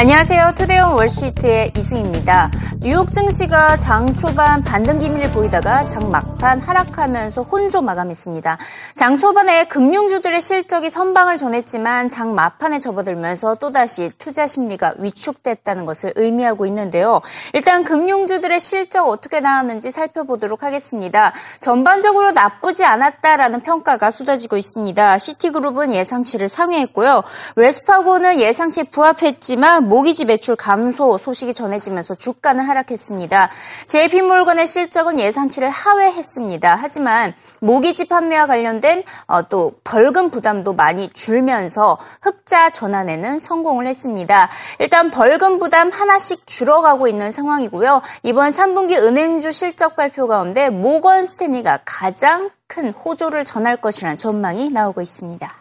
안녕하세요. 투데이온 월스트리트의 이승입니다. 뉴욕 증시가 장 초반 반등 기미를 보이다가 장 막판 하락하면서 혼조 마감했습니다. 장 초반에 금융주들의 실적이 선방을 전했지만 장 막판에 접어들면서 또다시 투자 심리가 위축됐다는 것을 의미하고 있는데요. 일단 금융주들의 실적 어떻게 나왔는지 살펴보도록 하겠습니다. 전반적으로 나쁘지 않았다라는 평가가 쏟아지고 있습니다. 시티그룹은 예상치를 상회했고요. 웰스파고는 예상치 부합했지만 모기지 매출 감소 소식이 전해지면서 주가는 하락했습니다. JP몰건의 실적은 예상치를 하회했습니다. 하지만 모기지 판매와 관련된 어, 또 벌금 부담도 많이 줄면서 흑자 전환에는 성공을 했습니다. 일단 벌금 부담 하나씩 줄어가고 있는 상황이고요. 이번 3분기 은행주 실적 발표 가운데 모건 스탠리가 가장 큰 호조를 전할 것이라는 전망이 나오고 있습니다.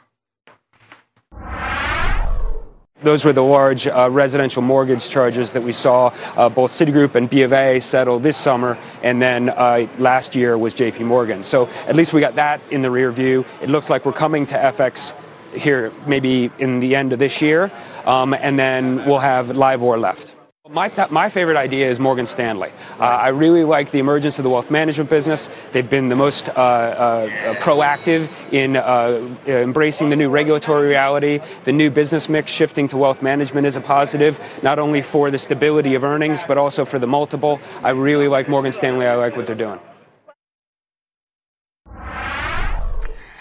Those were the large uh, residential mortgage charges that we saw uh, both Citigroup and B of A settle this summer, and then uh, last year was JP Morgan. So at least we got that in the rear view. It looks like we're coming to FX here maybe in the end of this year, um, and then we'll have LIBOR left. My, my favorite idea is Morgan Stanley. Uh, I really like the emergence of the wealth management business. They've been the most uh, uh, proactive in uh, embracing the new regulatory reality. The new business mix shifting to wealth management is a positive, not only for the stability of earnings, but also for the multiple. I really like Morgan Stanley. I like what they're doing.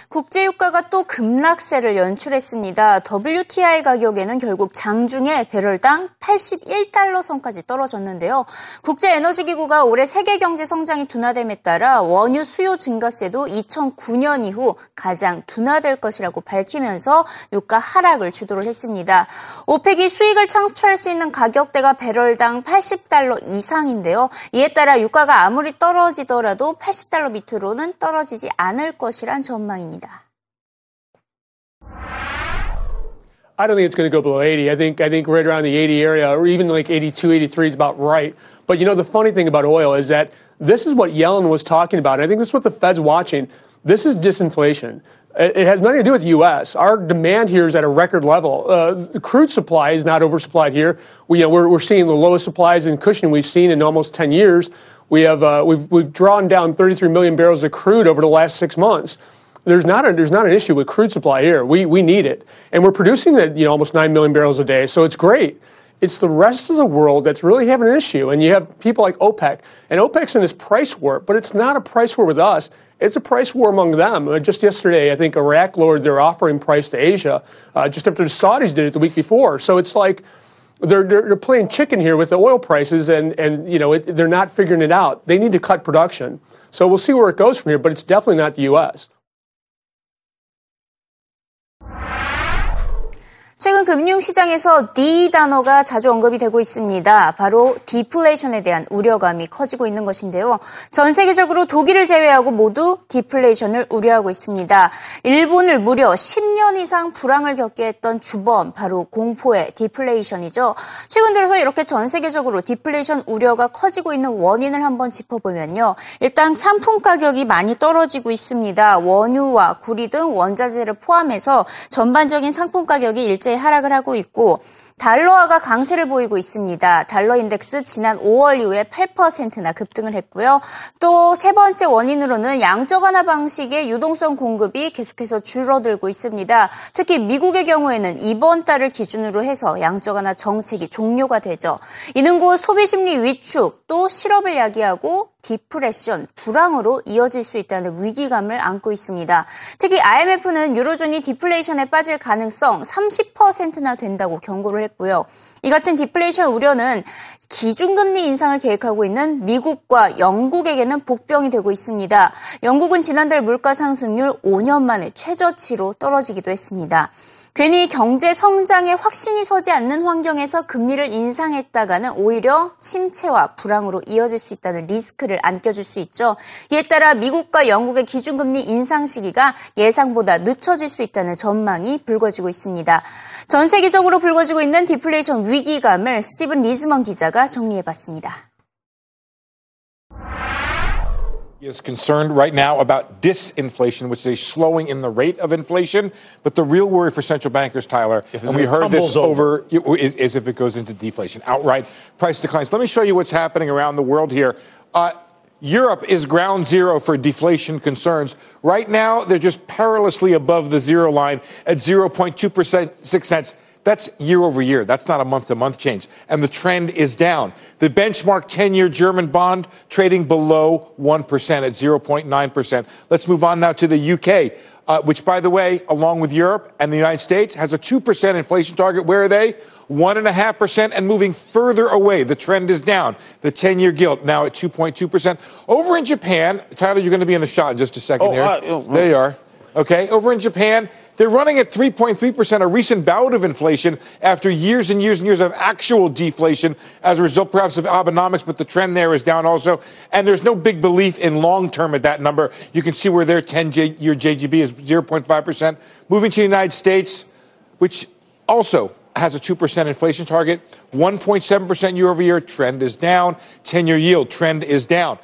국제유가가 또 급락세를 연출했습니다. WTI 가격에는 결국 장중에 배럴당 81달러 선까지 떨어졌는데요. 국제에너지기구가 올해 세계 경제 성장이 둔화됨에 따라 원유 수요 증가세도 2009년 이후 가장 둔화될 것이라고 밝히면서 유가 하락을 주도를 했습니다. 오펙이 수익을 창출할 수 있는 가격대가 배럴당 80달러 이상인데요. 이에 따라 유가가 아무리 떨어지더라도 80달러 밑으로는 떨어지지 않을 것이란 전망입니다. I don't think it's going to go below 80. I think I think right around the 80 area, or even like 82, 83 is about right. But you know, the funny thing about oil is that this is what Yellen was talking about. And I think this is what the Fed's watching. This is disinflation. It has nothing to do with the U.S. Our demand here is at a record level. Uh, the crude supply is not oversupplied here. We, you know, we're, we're seeing the lowest supplies in Cushing we've seen in almost 10 years. We have uh, we've, we've drawn down 33 million barrels of crude over the last six months there's not a, there's not an issue with crude supply here. We we need it, and we're producing that you know almost nine million barrels a day, so it's great. It's the rest of the world that's really having an issue, and you have people like OPEC, and OPEC's in this price war, but it's not a price war with us. It's a price war among them. Uh, just yesterday, I think Iraq lowered their offering price to Asia, uh, just after the Saudis did it the week before. So it's like they're, they're, they're playing chicken here with the oil prices, and, and you know it, they're not figuring it out. They need to cut production. So we'll see where it goes from here, but it's definitely not the U.S. 최근 금융시장에서 D 단어가 자주 언급이 되고 있습니다. 바로 디플레이션에 대한 우려감이 커지고 있는 것인데요. 전 세계적으로 독일을 제외하고 모두 디플레이션을 우려하고 있습니다. 일본을 무려 10년 이상 불황을 겪게 했던 주범 바로 공포의 디플레이션이죠. 최근 들어서 이렇게 전 세계적으로 디플레이션 우려가 커지고 있는 원인을 한번 짚어보면요. 일단 상품 가격이 많이 떨어지고 있습니다. 원유와 구리 등 원자재를 포함해서 전반적인 상품 가격이 일제 하락을 하고 있고 달러화가 강세를 보이고 있습니다. 달러 인덱스 지난 5월 이후에 8%나 급등을 했고요. 또 세 번째 원인으로는 양적 완화 방식의 유동성 공급이 계속해서 줄어들고 있습니다. 특히 미국의 경우에는 이번 달을 기준으로 해서 양적 완화 정책이 종료가 되죠. 이는 곧 소비 심리 위축 또 실업을 야기하고 depression, 불황으로 이어질 수 있다는 위기감을 안고 있습니다. 특히 IMF는 유로존이 디플레이션에 빠질 가능성 30%나 된다고 경고를 했고 요. 이 같은 디플레이션 우려는 기준금리 인상을 계획하고 있는 미국과 영국에게는 복병이 되고 있습니다. 영국은 지난달 물가 상승률 5년 만에 최저치로 떨어지기도 했습니다. 괜히 경제 성장에 확신이 서지 않는 환경에서 금리를 인상했다가는 오히려 침체와 불황으로 이어질 수 있다는 리스크를 안겨줄 수 있죠. 이에 따라 미국과 영국의 기준금리 인상 시기가 예상보다 늦춰질 수 있다는 전망이 불거지고 있습니다. 전 세계적으로 불거지고 있는 디플레이션 위기감을 스티븐 리즈먼 기자가 정리해봤습니다. Is concerned right now about disinflation, which is a slowing in the rate of inflation. But the real worry for central bankers, Tyler, and we heard this over, over is, is, if it goes into deflation, outright price declines. Let me show you what's happening around the world here. Uh, Europe is ground zero for deflation concerns. Right now, they're just perilously above the zero line at 0.2%, six cents. That's year over year. That's not a month to month change. And the trend is down. The benchmark 10 year German bond trading below 1% at 0.9%. Let's move on now to the UK, uh, which, by the way, along with Europe and the United States, has a 2% inflation target. Where are they? 1.5% and moving further away. The trend is down. The 10 year gilt now at 2.2%. Over in Japan, Tyler, you're going to be in the shot in just a second oh, here. Uh, oh, there you are. Okay. Over in Japan, they're running at 3.3%, a recent bout of inflation after years and years and years of actual deflation as a result perhaps of Abenomics, but the trend there is down also. And there's no big belief in long term at that number. You can see where their 10 year JGB is 0.5%. Moving to the United States, which also has a 2% inflation target, 1.7% year over year, trend is down. 10 year yield, trend is down.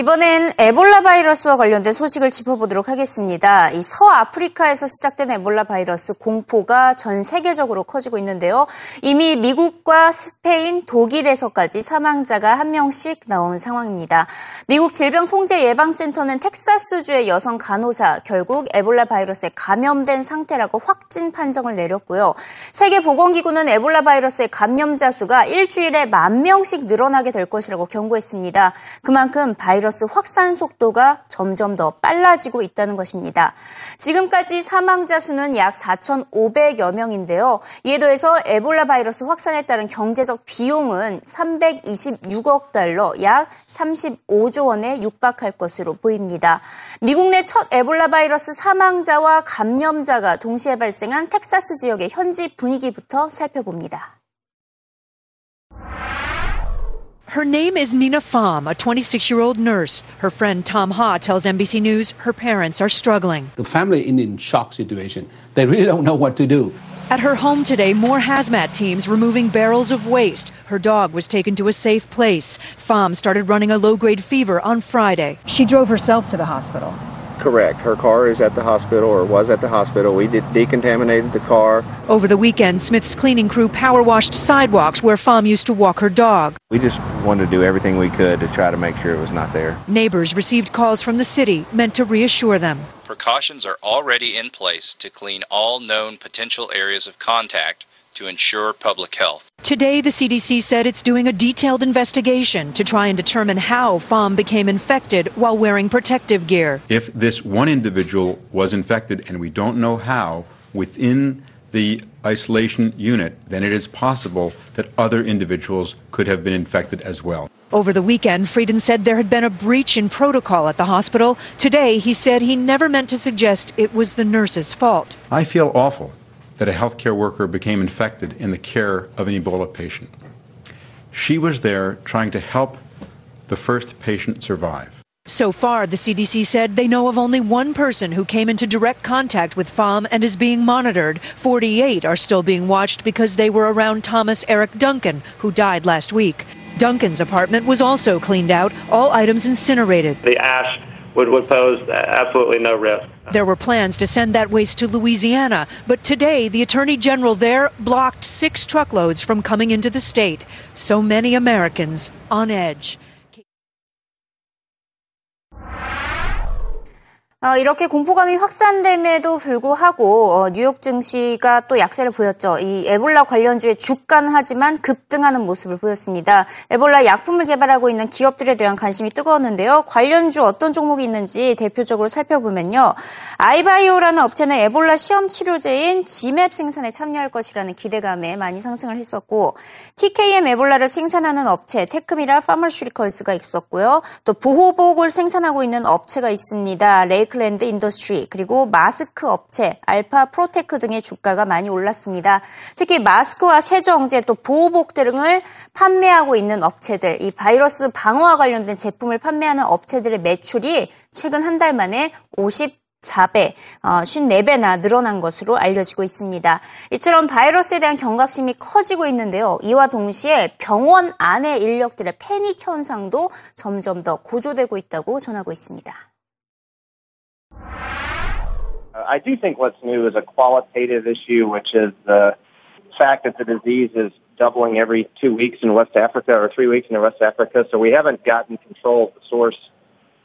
이번엔 에볼라 바이러스와 관련된 소식을 짚어보도록 하겠습니다. 이 서아프리카에서 시작된 에볼라 바이러스 공포가 전 세계적으로 커지고 있는데요. 이미 미국과 스페인, 독일에서까지 사망자가 한 명씩 나온 상황입니다. 미국 질병통제예방센터는 텍사스주의 여성 간호사 결국 에볼라 바이러스에 감염된 상태라고 확진 판정을 내렸고요. 세계보건기구는 에볼라 바이러스의 감염자 수가 일주일에 만 명씩 늘어나게 될 것이라고 경고했습니다. 그만큼 바이러스 바이러스 확산 속도가 점점 더 빨라지고 있다는 것입니다. 지금까지 사망자 수는 약 4,500여 명인데요. 이에 더해서 에볼라 바이러스 확산에 따른 경제적 비용은 326억 달러, 약 35조 원에 육박할 것으로 보입니다. 미국 내 첫 에볼라 바이러스 사망자와 감염자가 동시에 발생한 텍사스 지역의 현지 분위기부터 살펴봅니다. Her name is Nina Pham, a 26 year old nurse. Her friend Tom Ha tells NBC News her parents are struggling. The family in in shock situation. They really don't know what to do. At her home today, more hazmat teams removing barrels of waste. Her dog was taken to a safe place. Pham started running a low grade fever on Friday. She drove herself to the hospital. Correct. Her car is at the hospital or was at the hospital. We did decontaminated the car. Over the weekend, Smith's cleaning crew power washed sidewalks where Pham used to walk her dog. We just wanted to do everything we could to try to make sure it was not there. Neighbors received calls from the city meant to reassure them. Precautions are already in place to clean all known potential areas of contact to ensure public health. Today, the CDC said it's doing a detailed investigation to try and determine how Pham became infected while wearing protective gear. If this one individual was infected and we don't know how within the isolation unit, then it is possible that other individuals could have been infected as well. Over the weekend, Frieden said there had been a breach in protocol at the hospital. Today, he said he never meant to suggest it was the nurse's fault. I feel awful that a healthcare worker became infected in the care of an Ebola patient. She was there trying to help the first patient survive. So far, the CDC said they know of only one person who came into direct contact with FOM and is being monitored. 48 are still being watched because they were around Thomas Eric Duncan, who died last week. Duncan's apartment was also cleaned out, all items incinerated. The ash would, would pose absolutely no risk. There were plans to send that waste to Louisiana, but today the Attorney General there blocked six truckloads from coming into the state. So many Americans on edge. 어, 이렇게 공포감이 확산됨에도 불구하고 어, 뉴욕 증시가 또 약세를 보였죠. 이 에볼라 관련주의 주가는 하지만 급등하는 모습을 보였습니다. 에볼라 약품을 개발하고 있는 기업들에 대한 관심이 뜨거웠는데요. 관련주 어떤 종목이 있는지 대표적으로 살펴보면요. iBio라는 업체는 에볼라 시험 치료제인 ZMapp 생산에 참여할 것이라는 기대감에 많이 상승을 했었고 TKM 에볼라를 생산하는 업체 Tekmira Pharmaceuticals가 있었고요. 또 보호복을 생산하고 있는 업체가 있습니다. Lakeland Industries 그리고 마스크 업체 Alpha Pro Tech 등의 주가가 많이 올랐습니다. 특히 마스크와 세정제 또 보호복 등을 판매하고 있는 업체들 이 바이러스 방어와 관련된 제품을 판매하는 업체들의 매출이 최근 한 달 만에 50 4배, 54배나 늘어난 것으로 알려지고 있습니다. 이처럼 바이러스에 대한 경각심이 커지고 있는데요. 이와 동시에 병원 안의 인력들의 패닉 현상도 점점 더 고조되고 있다고 전하고 있습니다. I do think what's new is a qualitative issue, which is the fact that the disease is doubling every two weeks in West Africa or three weeks in West Africa. So we haven't gotten control of the source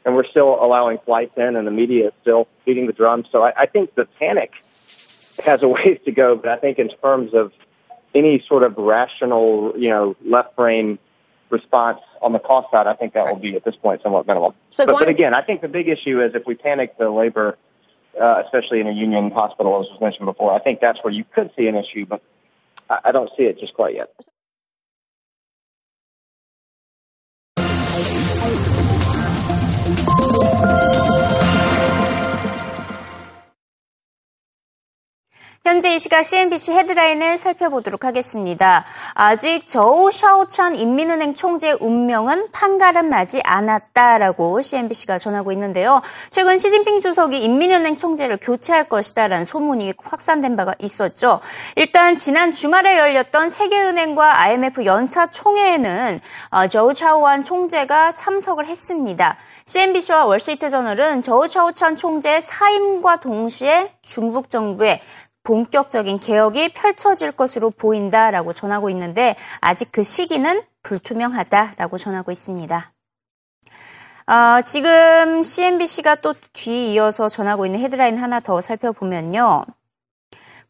and we're still allowing flights in, and the media is still beating the drum. So I, I think the panic has a ways to go, but I think in terms of any sort of rational, you know, left brain response on the cost side, I think that will be at this point somewhat minimal. So but, but again, I think the big issue is if we panic the labor, uh, especially in a union hospital, as was mentioned before, I think that's where you could see an issue, but I, I don't see it just quite yet. 현재 이 시각 CNBC 헤드라인을 살펴보도록 하겠습니다. 아직 저우 샤오찬 인민은행 총재의 운명은 판가름 나지 않았다라고 CNBC가 전하고 있는데요. 최근 시진핑 주석이 인민은행 총재를 교체할 것이다라는 소문이 확산된 바가 있었죠. 일단 지난 주말에 열렸던 세계은행과 IMF 연차 총회에는 어, 저우 샤오한 총재가 참석을 했습니다. CNBC와 월스트리트저널은 저우 샤오찬 총재의 사임과 동시에 중국 정부의 본격적인 개혁이 펼쳐질 것으로 보인다라고 전하고 있는데 아직 그 시기는 불투명하다라고 전하고 있습니다. 어, 지금 CNBC가 또 뒤이어서 전하고 있는 헤드라인 하나 더 살펴보면요.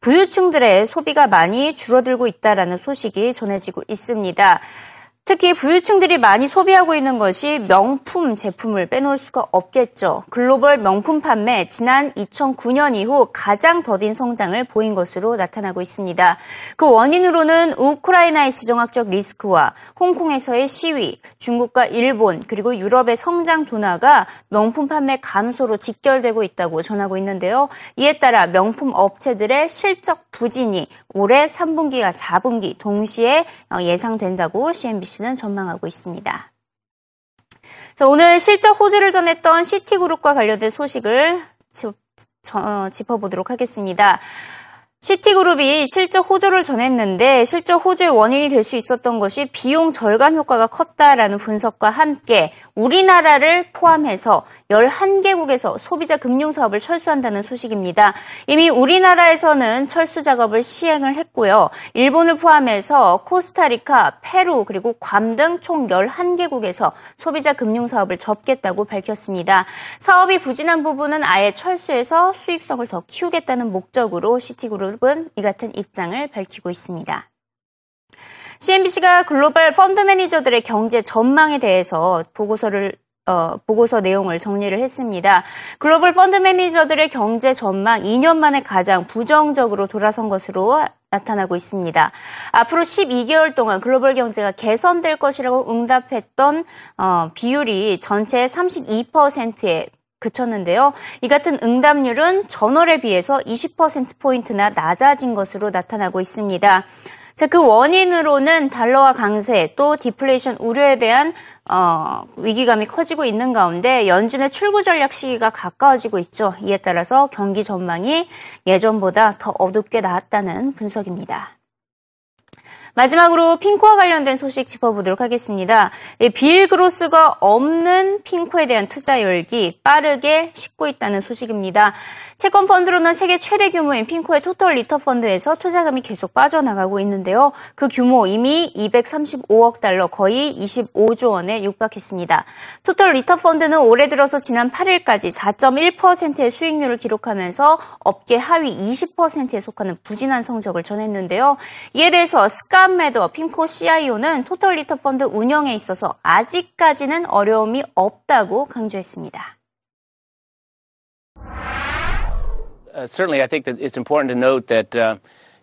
부유층들의 소비가 많이 줄어들고 있다라는 소식이 전해지고 있습니다. 특히 부유층들이 많이 소비하고 있는 것이 명품 제품을 빼놓을 수가 없겠죠. 글로벌 명품 판매 지난 2009년 이후 가장 더딘 성장을 보인 것으로 나타나고 있습니다. 그 원인으로는 우크라이나의 지정학적 리스크와 홍콩에서의 시위, 중국과 일본 그리고 유럽의 성장 둔화가 명품 판매 감소로 직결되고 있다고 전하고 있는데요. 이에 따라 명품 업체들의 실적 부진이 올해 3분기와 4분기 동시에 예상된다고 CNBC 시는 전망하고 있습니다. 자, 오늘 실적 호주를 전했던 시티그룹과 관련된 소식을 짚어보도록 하겠습니다. 시티그룹이 실적 호조를 전했는데 실적 호조의 원인이 될 수 있었던 것이 비용 절감 효과가 컸다라는 분석과 함께 우리나라를 포함해서 11개국에서 소비자 금융 사업을 철수한다는 소식입니다. 이미 우리나라에서는 철수 작업을 시행을 했고요. 일본을 포함해서 코스타리카, 페루 그리고 괌 등 총 11개국에서 소비자 금융 사업을 접겠다고 밝혔습니다. 사업이 부진한 부분은 아예 철수해서 수익성을 더 키우겠다는 목적으로 시티그룹 그룹은 이 같은 입장을 밝히고 있습니다. CNBC가 글로벌 펀드 매니저들의 경제 전망에 대해서 보고서를 어, 보고서 내용을 정리를 했습니다. 글로벌 펀드 매니저들의 경제 전망 2년 만에 가장 부정적으로 돌아선 것으로 나타나고 있습니다. 앞으로 12개월 동안 글로벌 경제가 개선될 것이라고 응답했던 어, 비율이 전체의 32%에 그쳤는데요. 이 같은 응답률은 전월에 비해서 20%포인트나 낮아진 것으로 나타나고 있습니다. 자, 그 원인으로는 달러와 강세 또 디플레이션 우려에 대한 어, 위기감이 커지고 있는 가운데 연준의 출구 전략 시기가 가까워지고 있죠. 이에 따라서 경기 전망이 예전보다 더 어둡게 나왔다는 분석입니다. 마지막으로 핌코와 관련된 소식 짚어보도록 하겠습니다. 빌 그로스가 없는 핌코에 대한 투자 열기 빠르게 식고 있다는 소식입니다. 채권 펀드로는 세계 최대 규모인 핌코의 Total Return 펀드에서 투자금이 계속 빠져나가고 있는데요. 그 규모 이미 235억 달러 거의 25조 원에 육박했습니다. Total Return 펀드는 올해 들어서 지난 8일까지 4.1%의 수익률을 기록하면서 업계 하위 20%에 속하는 부진한 성적을 전했는데요. 이에 대해서 스카 스칸메더 핑코 CIO는 토털 리터 펀드 운영에 있어서 아직까지는 어려움이 없다고 강조했습니다. Uh, certainly, I think that it's important to note that uh,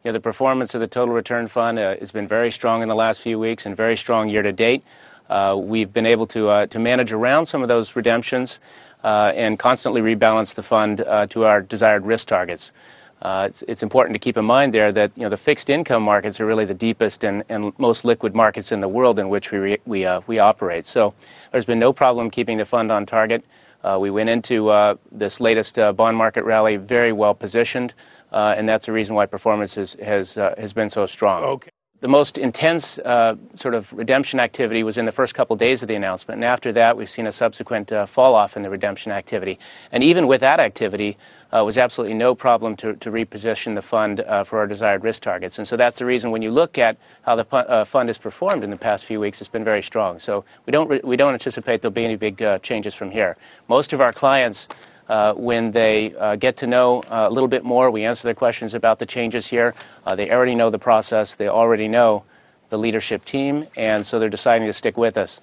you know the performance of the total return fund uh, has been very strong in the last few weeks and very strong year to date. Uh, we've been able to uh, to manage around some of those redemptions uh, and constantly rebalance the fund to our desired risk targets. Uh, it's, it's, important to keep in mind there that you know the fixed income markets are really the deepest and, and most liquid markets in the world in which we re, we uh, we operate. So there's been no problem keeping the fund on target. Uh, we went into uh, this latest uh, bond market rally very well positioned, uh, and that's the reason why performance is, has, has been so strong. Okay. The most intense uh, sort of redemption activity was in the first couple days of the announcement, and after that, we've seen a subsequent fall off in the redemption activity. And even with that activity, uh, was absolutely no problem to, to reposition the fund uh, for our desired risk targets. And so that's the reason when you look at how the uh, fund has performed in the past few weeks, it's been very strong. So we don't, re- we don't anticipate there'll be any big uh, changes from here. Most of our clients, uh, when they uh, get to know a little bit more, we answer their questions about the changes here. they already know the process, they already know the leadership team, and so they're deciding to stick with us.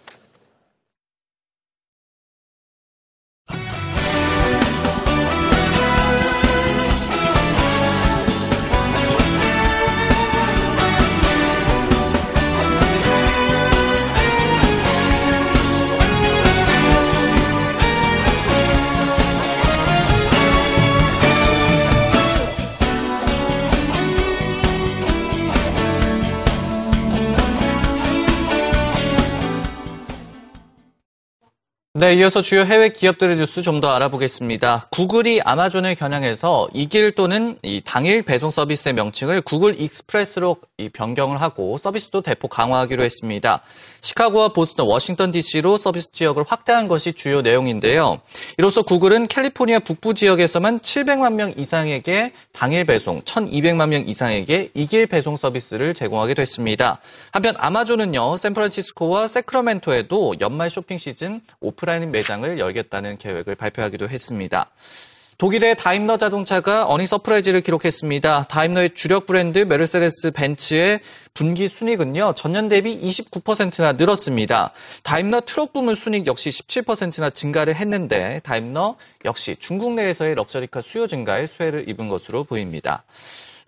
네, 이어서 주요 해외 기업들의 뉴스 좀 더 알아보겠습니다. 구글이 아마존을 겨냥해서 익일 또는 이 당일 배송 서비스의 명칭을 구글 익스프레스로 변경을 하고 서비스도 대폭 강화하기로 했습니다. 시카고와 보스턴, 워싱턴 DC로 서비스 지역을 확대한 것이 주요 내용인데요. 이로써 구글은 캘리포니아 북부 지역에서만 700만 명 이상에게 당일 배송, 1,200만 명 이상에게 익일 배송 서비스를 제공하게 됐습니다. 한편 아마존은요, 샌프란시스코와 새크라멘토에도 연말 쇼핑 시즌 오프라인 매장을 열겠다는 계획을 발표하기도 했습니다. 독일의 다임러 자동차가 earning surprise를 기록했습니다. 다임러의 주력 브랜드 메르세데스 벤츠의 분기 순익은요, 전년 대비 29%나 늘었습니다. 다임러 트럭 부문 순익 역시 17%나 증가를 했는데, 다임러 역시 중국 내에서의 luxury car 수요 증가에 수혜를 입은 것으로 보입니다.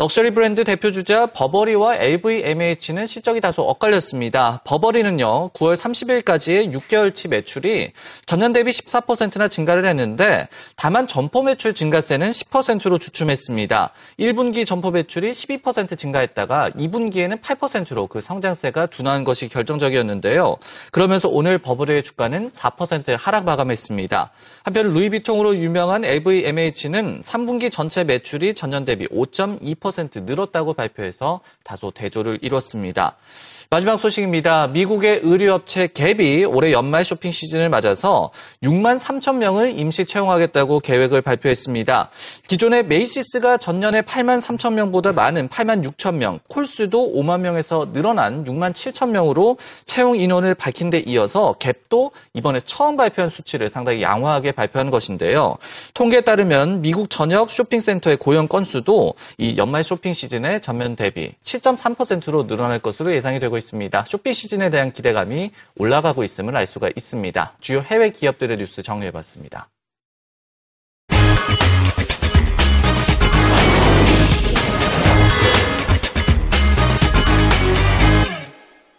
럭셔리 브랜드 대표 주자 버버리와 LVMH는 실적이 다소 엇갈렸습니다. 버버리는요, 9월 30일까지의 6개월치 매출이 전년 대비 14%나 증가를 했는데, 다만 점포 매출 증가세는 10%로 주춤했습니다. 1분기 점포 매출이 12% 증가했다가 2분기에는 8%로 그 성장세가 둔화한 것이 결정적이었는데요. 그러면서 오늘 버버리의 주가는 4% 하락 마감했습니다. 한편 루이비통으로 유명한 LVMH는 3분기 전체 매출이 전년 대비 5.2% 10% 늘었다고 발표해서 다소 대조를 이뤘습니다. 마지막 소식입니다. 미국의 의류업체 갭이 올해 연말 쇼핑 시즌을 맞아서 6만 3천 명을 임시 채용하겠다고 계획을 발표했습니다. 기존의 메이시스가 전년에 8만 3천 명보다 많은 8만 6천 명, 콜스도 5만 명에서 늘어난 6만 7천 명으로 채용 인원을 밝힌 데 이어서 갭도 이번에 처음 발표한 수치를 상당히 양호하게 발표한 것인데요. 통계에 따르면 미국 전역 쇼핑센터의 고용 건수도 이 연말 쇼핑 시즌에 전년 대비 7.3%로 늘어날 것으로 예상이 되고 있습니다. 쇼핑 시즌에 대한 기대감이 올라가고 있음을 알 수가 있습니다. 주요 해외 기업들의 뉴스 정리해봤습니다.